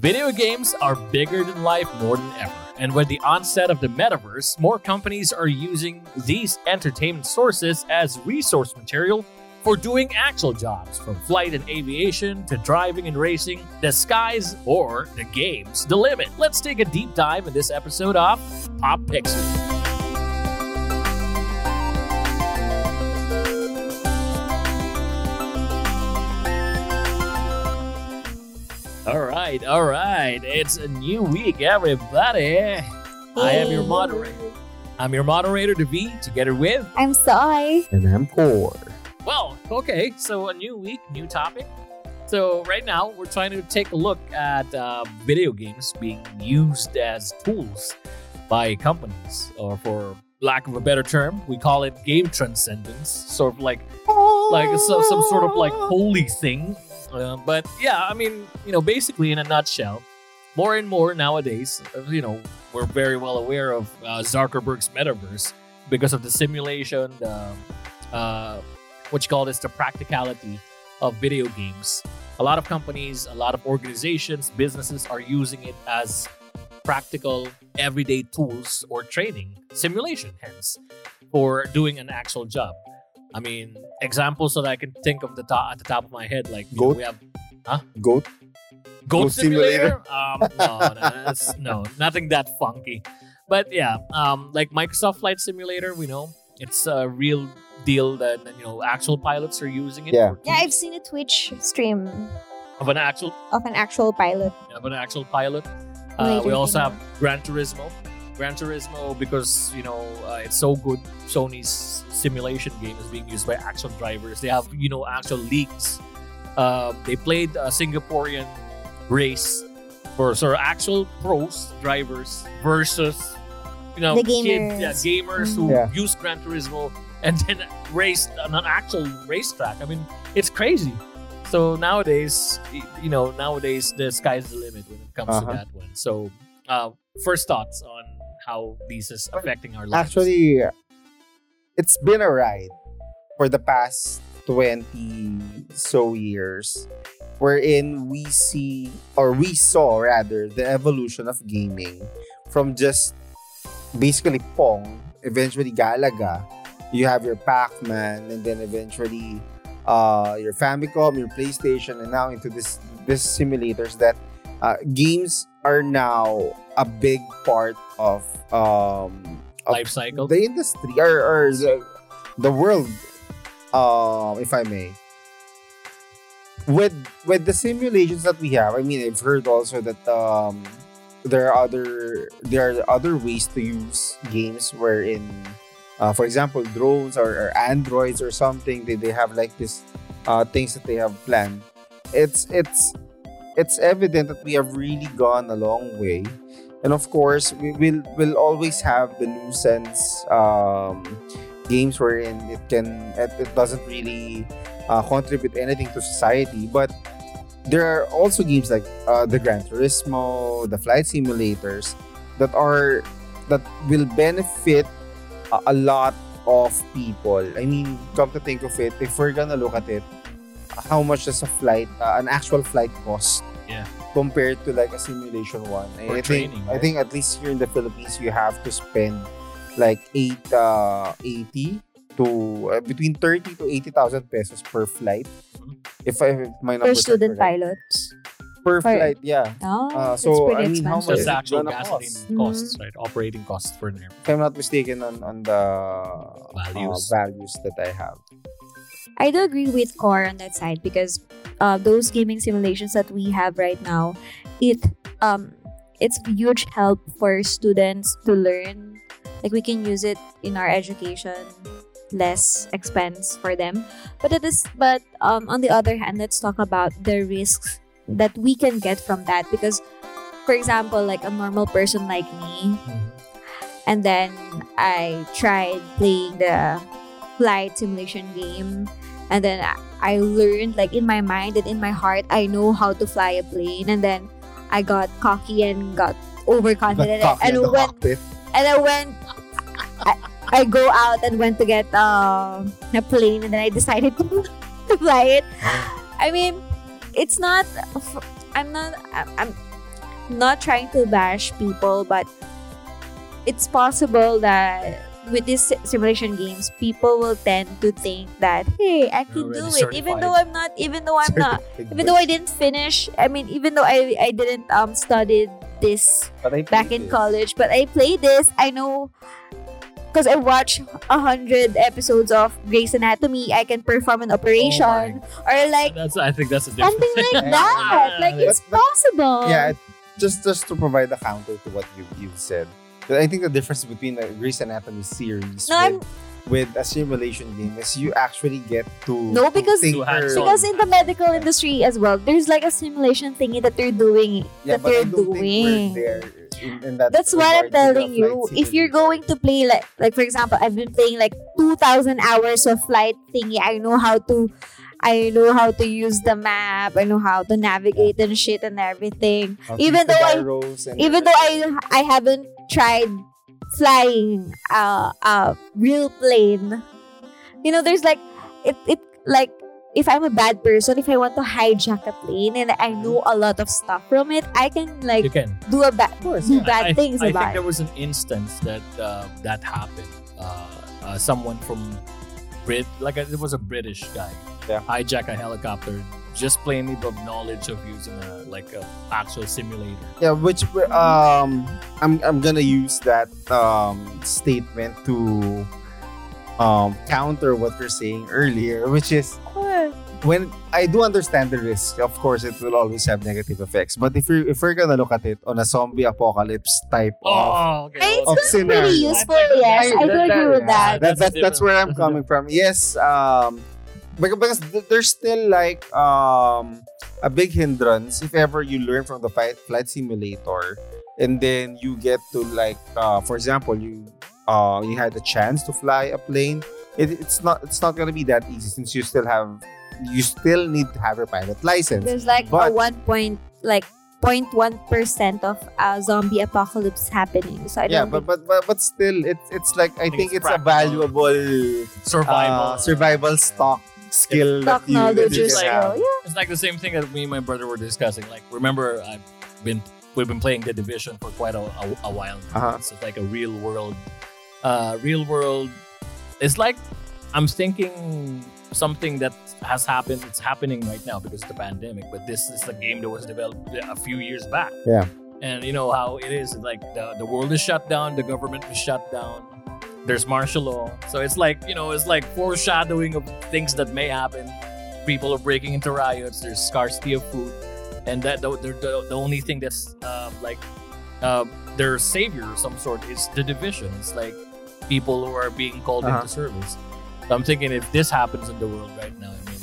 Video games are bigger than life more than ever. And with the onset of the metaverse, more companies are using these entertainment sources as resource material for doing actual jobs, from flight and aviation to driving and racing. The skies or the games the limit. Let's take a deep dive in this episode of Pop Pixel. Right, all right. It's a new week, everybody. I am your moderator. I'm your moderator, Devi, together with. I'm Soy. And I'm Kor. Well, okay, so a new week, new topic. So, right now, we're trying to take a look at uh, video games being used as tools by companies, or for lack of a better term, we call it game transcendence. Sort of like, like so, some sort of like holy thing uh, but yeah, I mean, you know, basically in a nutshell, more and more nowadays, uh, you know, we're very well aware of uh, Zuckerberg's metaverse because of the simulation, the uh, what you call this, the practicality of video games. A lot of companies, a lot of organizations, businesses are using it as practical, everyday tools or training simulation, hence, for doing an actual job. I mean, examples that I can think of the top at the top of my head, like Goat? know, we have Goat. Goat, Goat Simulator. um, no, no, that's, no, nothing that funky. But yeah, um, like Microsoft Flight Simulator, we know it's a real deal that you know actual pilots are using it. Yeah. for Yeah, I've seen a Twitch stream of an actual of an actual pilot. of an actual pilot. Uh, we also have Gran Turismo. Gran Turismo because you know uh, it's so good. Sony's simulation game is being used by actual drivers. They have you know actual leagues. Uh, they played a Singaporean race for sort of actual pros drivers versus you know The kid- yeah, gamers. gamers who Yeah. use Gran Turismo and then raced on an actual racetrack. I mean, it's crazy. So nowadays, y- you know, nowadays the sky's the limit when it comes to Uh-huh. that one. So, uh, first thoughts on how this is affecting our lives. Actually, it's been a ride for the past 20 so years wherein we see or we saw rather the evolution of gaming from just basically Pong, eventually Galaga, you have your Pac-Man and then eventually uh, your Famicom, your PlayStation and now into this this simulators that uh, games are now a big part of um of life cycle. the industry or, or the, the world um if i may with with the simulations that we have i mean i've heard also that um there are other there are other ways to use games wherein uh, for example drones or, or androids or something they, they have like this uh things that they have planned it's it's it's evident that we have really gone a long way and of course we will will always have the nuisance um, games wherein it can it, it doesn't really uh, contribute anything to society but there are also games like uh, the Gran Turismo, the flight simulators that are that will benefit a, a lot of people. I mean, come to think of it, if we're gonna look at it, how much does a flight, uh, an actual flight cost? Yeah. Compared to like a simulation one, Or I think training, I think at least here in the Philippines, you have to spend like eight, uh, 80 to uh, between 30 to 80,000 pesos per flight. Mhm. If I if my For numbers are student correct. pilots. per For- flight, yeah. Oh, Uh, so, pretty I mean, how much Just is actual gonna gasoline cost? costs, right? Operating costs for an airplane. If I'm not mistaken on on the Values. uh, values that I have. I do agree with Kor on that side because uh, those gaming simulations that we have right now, it um, it's huge help for students to learn. Like we can use it in our education, less expense for them. But it is but um, on the other hand, let's talk about the risks that we can get from that because, for example, like a normal person like me, and then I tried playing the flight simulation game. And then I- learned like in my mind and in my heart I know how to fly a plane. And then I got cocky and got overconfident. Cocky and the went cockpit. and I went I, I go out and went to get uh, a plane. And then I decided to, fly it. I mean it's not I'm not I'm- not trying to bash people, but it's possible that with these simulation games, people will tend to think that hey, I can do it, even though I'm not, even though I'm not, even though I didn't finish. I mean, even though I I didn't um studied this back in this. college, but I played this. I know because I watched a hundred episodes of Grey's Anatomy. I can perform an operation or like That's I think that's a difference. something like that. Like it's But- but- possible. Yeah, just just to provide a counter to what you you've said. I think the difference between a Grey's Anatomy series No, with, with a simulation game is you actually get to No, because- To because in the medical industry as well, there's like a simulation thingy that they're doing yeah, that they're doing. in, in that That's what I'm regard to the telling you. flight If you're going to play like like for example, I've been playing like 2000 hours of flight thingy. I know how to I know how to use the map. I know how to navigate and shit and everything. How to even though I- gyros and Even though. I I haven't tried flying a a real plane. You know, there's like it it like if I'm a bad person, if I want to hijack a plane and I know a lot of stuff from it, I can You like can. do a bad course, do yeah. bad I, I- things I about think there was an instance that uh, that happened. Uh, uh, someone from Brit, like a, it was a British guy, Yeah. hijack a helicopter just plainly the knowledge of using a like a actual simulator. Yeah, which um I'm I'm gonna use that um statement to um counter what you're saying earlier, which is when I do understand the risk, of course it will always have negative effects. But if you if we're gonna look at it on a zombie apocalypse type of Oh, okay. Of it's still pretty scenario. useful, yes. I do agree with that. That, That's that, that's where I'm coming from. Yes, um, because, because there's still like um a big hindrance if ever you learn from the flight, flight simulator, and then you get to like, uh, for example, you uh you had the chance to fly a plane. It, it's not it's not gonna be that easy since you still have you still need to have your pilot license. There's like But- a one point like 0.1 percent of a zombie apocalypse happening. So I yeah, don't but, but but but still, it's it's like I think think it's it's a valuable survival. uh, survival stock skill that you, that technology you is can like- have. yeah. It's like the same thing that me and my brother were discussing. Like, remember, I've been we've been playing the division for quite a, a, a while. Now. Uh-huh. It's like a real world, uh, real world. It's like I'm thinking something that has happened. It's happening right now because of the pandemic. But this is a game that was developed a few years back. Yeah. And you know how it is. Like the the world is shut down. The government is shut down. There's martial law. So it's like you know, it's like foreshadowing of things that may happen. People are breaking into riots. There's scarcity of food, and that the the, the, only thing that's um, like uh, their savior of some sort is the division. It's like people who are being called Uh-huh. into service. So I'm thinking if this happens in the world right now, I mean,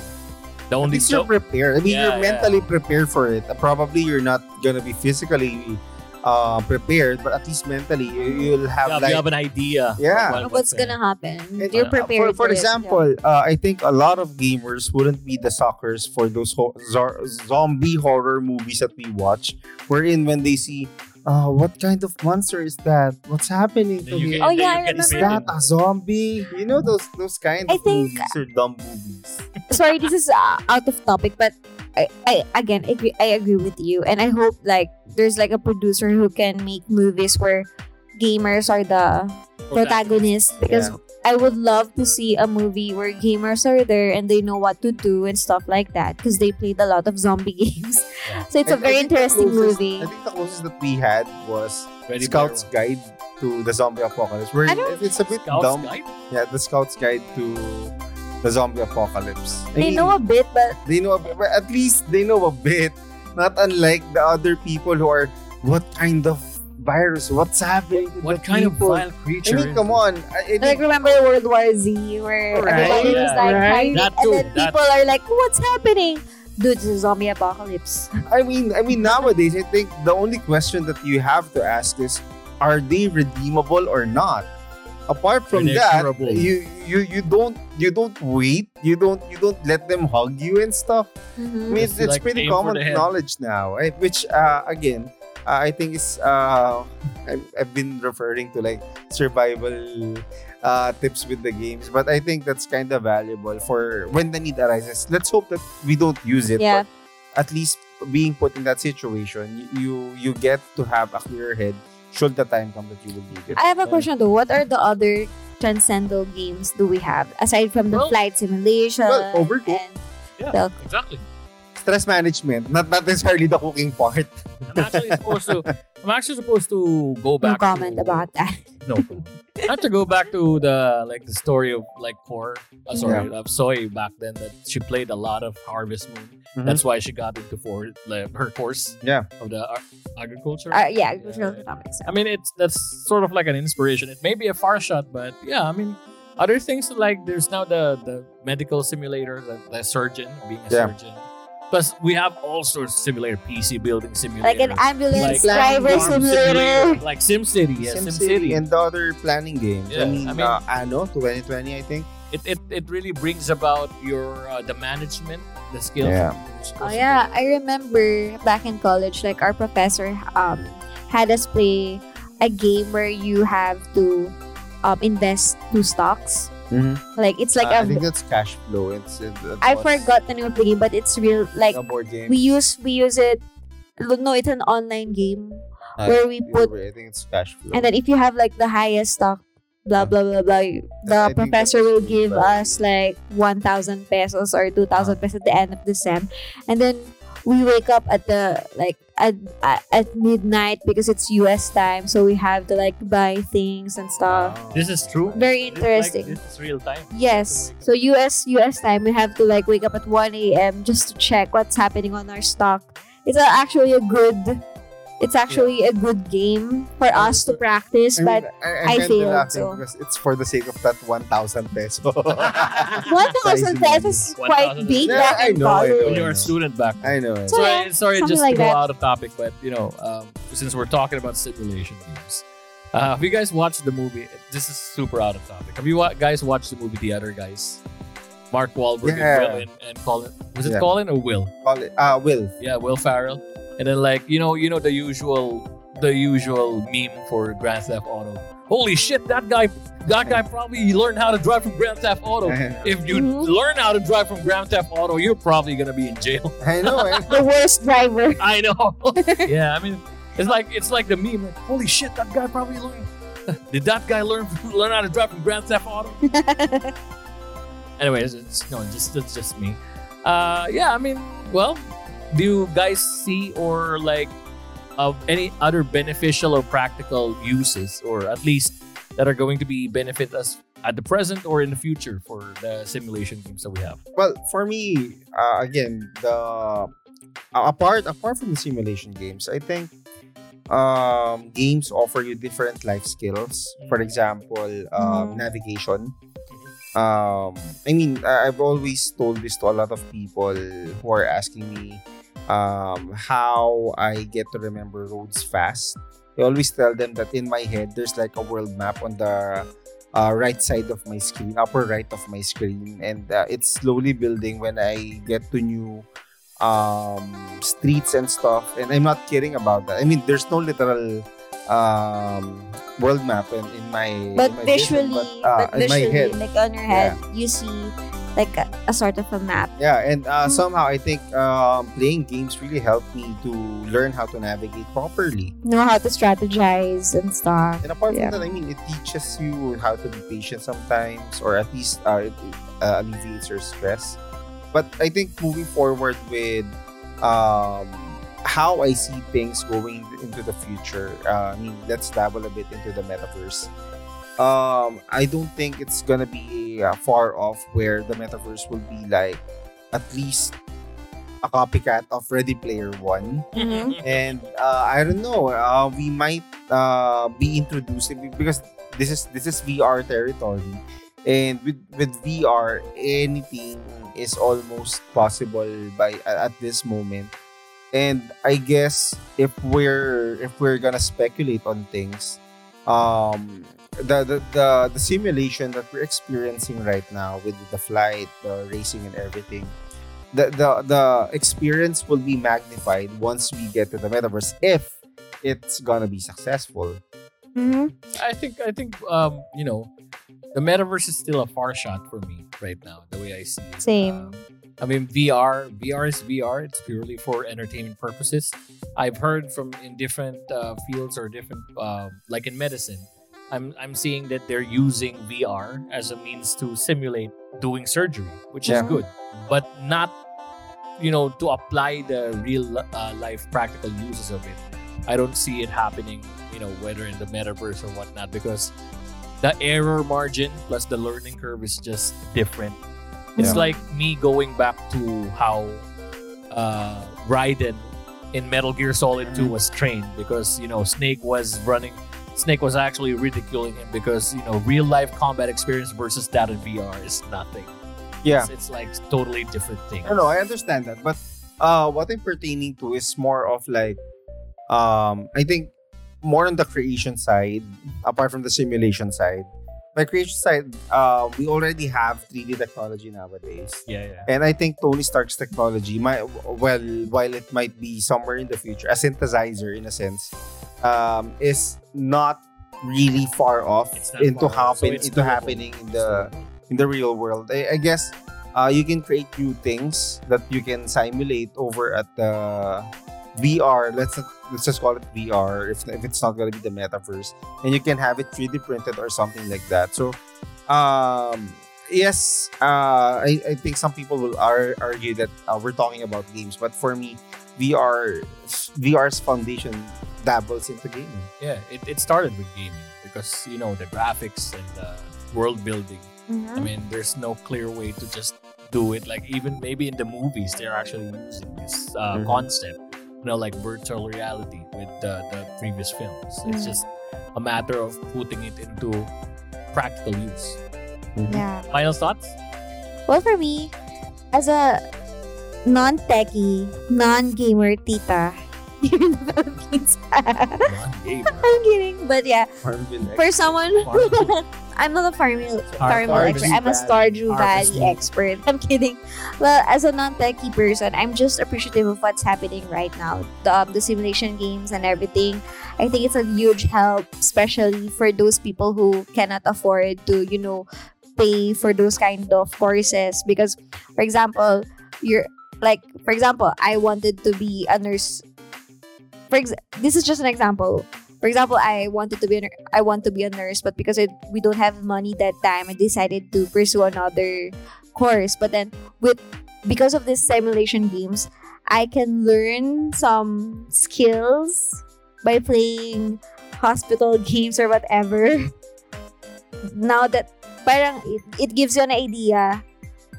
the At only least you're prepared. I mean, Yeah, you're yeah. mentally prepared for it. Uh, Probably you're not gonna be physically uh, prepared, but at least mentally you, you'll have yeah, like you have an idea. Yeah. what- Of what's uh, gonna happen. And, You're uh, prepared. For, for it, example, uh, I think a lot of gamers wouldn't be the suckers for those ho- zor- zombie horror movies that we watch. Wherein when they see, uh, what kind of monster is that? What's happening to me? Oh, yeah, I get Is that a zombie? You know those those kind I of think- movies or dumb movies. Sorry, this is uh, out of topic, but I, I again I agree, I agree with you, and I hope like there's like a producer who can make movies where gamers are the protagonists because I would love to see a movie where gamers are there and they know what to do and stuff like that because they played a lot of zombie games. So it's a I- I very interesting closest- movie. I think the closest that we had was Ready Scout's Player Guide to the Zombie Apocalypse. Where I don't- it's a bit Scout's dumb. Guide? Yeah, the Scout's Guide to the Zombie Apocalypse. They know a bit, but they know a bit, but at least they know a bit. Not unlike the other people who are, what kind of virus? What's happening? What the kind people? of vile I creature? mean, come on. I, I like remember World War Z where Right, everybody was like right. hiding, That and too, then that- people are like, "What's happening?" Dude, it's a zombie apocalypse. I mean, I mean, nowadays, I think the only question that you have to ask is, are they redeemable or not? Apart from that, you you you don't you don't wait. You don't you don't let them hug you and stuff. I Mhm. mean, it's, it's like pretty common knowledge now, right? Which, uh, again, uh, I think is uh, I've, I've been referring to like survival uh, tips with the games, but I think that's kind of valuable for when the need arises. Let's hope that we don't use it, Yeah. but at least being put in that situation, you you get to have a clear head should the time come that you will need it. I have a question though. What are the other transcendental games do we have aside from the Well- flight simulation? Well, Overcooked. and Yeah, the- exactly. Stress management, not not necessarily the cooking part. I'm actually supposed to. I'm actually supposed to go no back. comment to, about that. No. I have to go back to the like the story of like Kor. Uh, sorry, of Soy back then that she played a lot of Harvest Moon. Mhm. That's why she got into for like, her course. Yeah. Of the uh, agriculture. Uh, yeah, agricultural economics. I mean, it's that's sort of like an inspiration. It may be a far shot, but yeah, I mean, other things like there's now the the medical simulator, the, the surgeon being a Yeah. surgeon. Plus, we have all sorts of simulator, PC building simulator, Like an ambulance Like driver farm simulator. like SimCity, yeah, SimCity SimCity. and the other planning games. Yeah, I mean, I mean- uh, Anno 2020, I think. It, it it really brings about your uh, the management, the skills. Yeah. that you're supposed Oh yeah, I remember back in college, like our professor um had us play a game where you have to um invest two stocks. Like it's like Uh, a I think that's cash flow. It's it, it I forgot the name of the game, but it's real. Like a board game. we use we use it. No, it's an online game Uh, where we put, I think it's cash flow. and then if you have like the highest stock, blah blah blah blah, you- I the professor will give but- us like one thousand pesos or two thousand pesos at the end of the sem, and then we wake up at the like at, at at midnight because it's U.S. time, so we have to like buy things and stuff. Wow. This is true. Very This is like- interesting. This is real time. Yes. So US US time we have to like wake up at 1 a.m. just to check what's happening on our stock. It's a, actually a good it's actually a good game for us to practice, I mean, but I, I I, failed, laughing so- because it's for the sake of that 1,000 peso. 1,000 pesos is quite 1,000 big Yeah, back I in know, I know. When college. you're a student back then. I know. it. So, sorry, yeah, sorry, just like to go that. out of topic, but you know, um, since we're talking about simulation games, uh, have you guys watched the movie? This is super out of topic. Have you wa- guys watched the movie The Other Guys? Mark Wahlberg Yeah. and Will and, and Colin. Was it Yeah. Colin or Will? Call it, uh, Will. Yeah, Will Ferrell. And then like you know, you know the usual, the usual meme for Grand Theft Auto. Holy shit, that guy, that guy probably learned how to drive from Grand Theft Auto. If you Mhm. learn how to drive from Grand Theft Auto, you're probably gonna be in jail. I know. I know. The worst driver. I know. yeah, I mean, it's like it's like the meme. Like, Holy shit, that guy probably learned. Did that guy learn learn how to drive from Grand Theft Auto? Anyways, it's no, just it's just me. Uh, yeah, I mean, well, do you guys see or like of any other beneficial or practical uses, or at least that are going to be benefit us at the present or in the future for the simulation games that we have? Well, for me, uh, again, the uh, apart apart from the simulation games, I think um, games offer you different life skills. For example, um, Mhm. navigation. Um, I mean, I- I've always told this to a lot of people who are asking me um, how I get to remember roads fast. I always tell them that in my head, there's like a world map on the uh, right side of my screen, upper right of my screen, and uh, it's slowly building when I get to new um, streets and stuff. And I'm not kidding about that. I mean, there's no literal um, world map in, in my But in my vision, but, uh, but in my head. like on your head, you see like a, a sort of a map. Yeah, and uh, Mm. somehow I think um, playing games really helped me to learn how to navigate properly. Know how to strategize and stuff. And apart Yeah. from that, I mean, it teaches you how to be patient sometimes, or at least uh, it uh, alleviates your stress. But I think moving forward with um, how I see things going into the future, uh, I mean, let's dabble a bit into the metaverse. Um, I don't think it's gonna be uh, far off where the metaverse will be like at least a copycat of Ready Player One Mhm. and uh, I don't know. Uh, we might uh, be introducing because this is this is VR territory, and with with VR, anything is almost possible by at this moment. And I guess if we're if we're gonna speculate on things, um, the the the, the simulation that we're experiencing right now with the flight, the racing, and everything the, the the experience will be magnified once we get to the metaverse if it's gonna be successful. Mhm. I think I think um you know the metaverse is still a far shot for me right now the way I see it. Same. Uh, I mean, VR, VR is VR. It's purely for entertainment purposes. I've heard from in different uh, fields or different, uh, like in medicine, I'm I'm seeing that they're using VR as a means to simulate doing surgery, which Yeah. is good, but not, you know, to apply the real uh, life practical uses of it. I don't see it happening, you know, whether in the metaverse or whatnot, because the error margin plus the learning curve is just different. It's Yeah. like me going back to how uh, Raiden in Metal Gear Solid 2 Mhm. was trained because, you know, Snake was running. Snake was actually ridiculing him because, you know, real life combat experience versus that in VR is nothing. Yeah. It's, it's like totally different thing. I know, I understand that, but uh, what I'm pertaining to is more of like, um, I think more on the creation side, apart from the simulation side. My creation side, uh, we already have 3D technology nowadays. Yeah, yeah. And I think Tony Stark's technology, might, well, while it might be somewhere in the future, a synthesizer in a sense, um, is not really far off into far off, so into happening in the in the real world. I, I guess uh, you can create new things that you can simulate over at the VR. Let's let's just call it VR if, if it's not gonna be the metaverse, and you can have it 3D printed or something like that. So, um, yes, uh, I, I think some people will ar- argue that uh, we're talking about games, but for me, VR VR's foundation dabbles into gaming. Yeah, it, it started with gaming because, you know, the graphics and the world building. I mean, there's no clear way to just do it. Like, even maybe in the movies, they're actually using this uh, Mhm. concept, you know, like virtual reality with the, the previous films. It's Mhm. just a matter of putting it into practical use. Yeah. Final thoughts? Well, for me, as a non-techie, non-gamer tita here in the Philippines, I'm kidding, but yeah, for someone, I'm not a Farmville, Har- Farmville expert. I'm a. Stardew Valley expert. I'm kidding. Well, as a non-techie person, I'm just appreciative of what's happening right now. The, um, the simulation games and everything. I think it's a huge help, especially for those people who cannot afford to, you know, pay for those kind of courses. Because, for example, you're like, for example, I wanted to be a nurse. For ex- this is just an example for example, I wanted to be a, I want to be a nurse, but because it, we don't have money that time, I decided to pursue another course. But then with because of this simulation games, I can learn some skills by playing hospital games or whatever. Now that parang it, it gives you an idea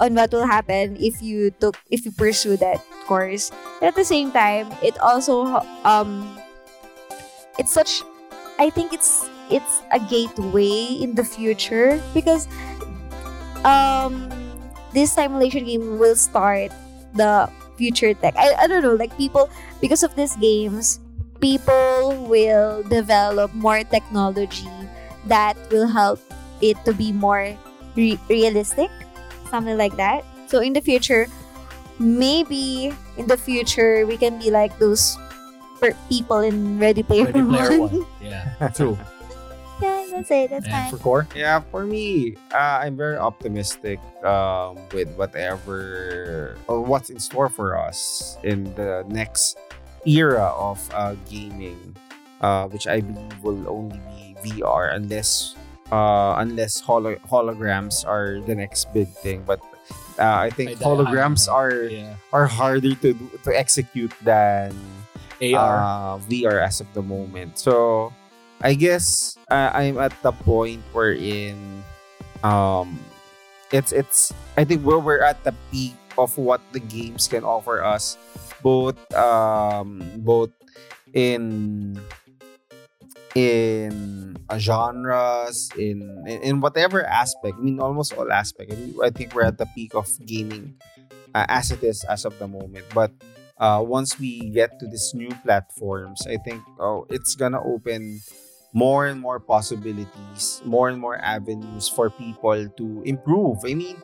on what will happen if you took if you pursue that course. But at the same time, it also um it's such I think it's it's a gateway in the future because um this simulation game will start the future tech. I, I don't know, like people because of these games, people will develop more technology that will help it to be more re- realistic, something like that. So in the future, maybe in the future we can be like those per- people in Ready Player, Ready Player One. One. Yeah, true. yeah, that's it. That's And fine. for Kor? Yeah, for me, uh, I'm very optimistic um, with whatever or what's in store for us in the next era of uh, gaming, uh, which I believe will only be VR unless uh, unless holo- holograms are the next big thing. But uh, I think holograms know. are Yeah. are harder to do, to execute than AR. uh, VR as of the moment. So I guess uh, I'm at the point wherein um it's it's I think where we're at the peak of what the games can offer us both um both in in genres in, in in whatever aspect. I mean almost all aspect. I, mean, I think we're at the peak of gaming uh, as it is as of the moment. But uh, once we get to these new platforms, I think oh, it's gonna open more and more possibilities, more and more avenues for people to improve. I mean,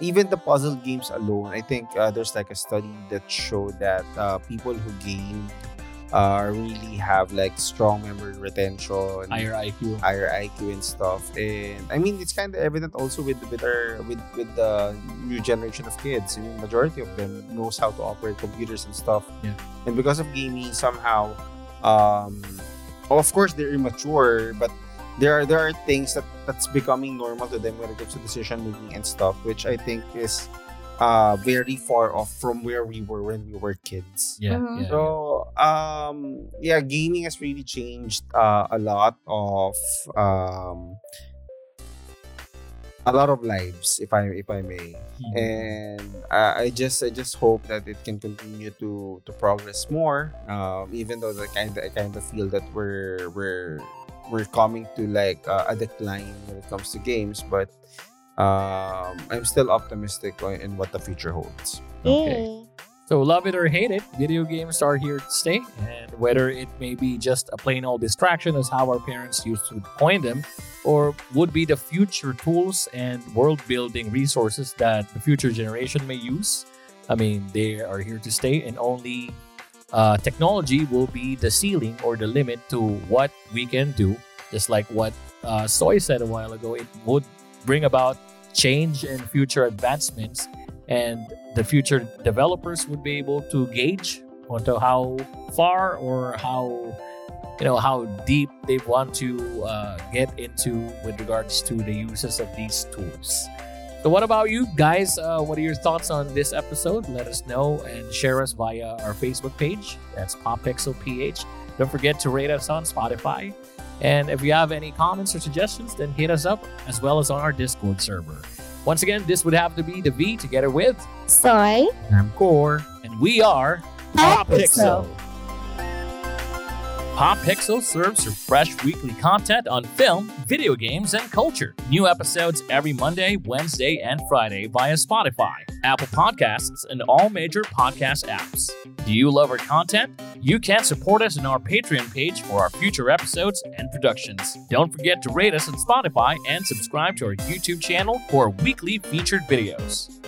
even the puzzle games alone, I think uh, there's like a study that showed that uh, people who game uh, really have like strong memory retention, Higher IQ. higher IQ and stuff. And I mean, it's kind of evident also with with our with with the new generation of kids. I mean, majority of them knows how to operate computers and stuff. Yeah. And because of gaming, somehow, um, well, of course they're immature, but there are there are things that that's becoming normal to them when it comes to decision making and stuff, which I think is uh very far off from where we were when we were kids. Yeah, Mhm. yeah. So um yeah, gaming has really changed uh, a lot of um a lot of lives, if I if I may. Mhm. And I, I just I just hope that it can continue to to progress more. Um, even though the kind I kind of feel that we're we're we're coming to like uh, a decline when it comes to games, but um, I'm still optimistic in what the future holds. Okay. So love it or hate it, video games are here to stay, and whether it may be just a plain old distraction as how our parents used to coin them, or would be the future tools and world building resources that the future generation may use. I mean, they are here to stay, and only uh, technology will be the ceiling or the limit to what we can do. Just like what uh, Soy said a while ago, it would bring about change and future advancements and the future developers would be able to gauge onto how far or how you know how deep they want to uh, get into with regards to the uses of these tools. So what about you guys? Uh, what are your thoughts on this episode? Let us know and share us via our facebook page. That's poppixelph don't forget to rate us on spotify. And if you have any comments or suggestions then hit us up as well as on our discord server once again, this would have to be the Vii together with Soy. I'm Kor, and we are Pop Pixel. Pop Pixel serves your fresh weekly content on film, video games, and culture. New episodes every Monday, Wednesday, and Friday via Spotify, Apple Podcasts, and all major podcast apps. Do you love our content? You can support us on our Patreon page for our future episodes and productions. Don't forget to rate us on Spotify and subscribe to our YouTube channel for weekly featured videos.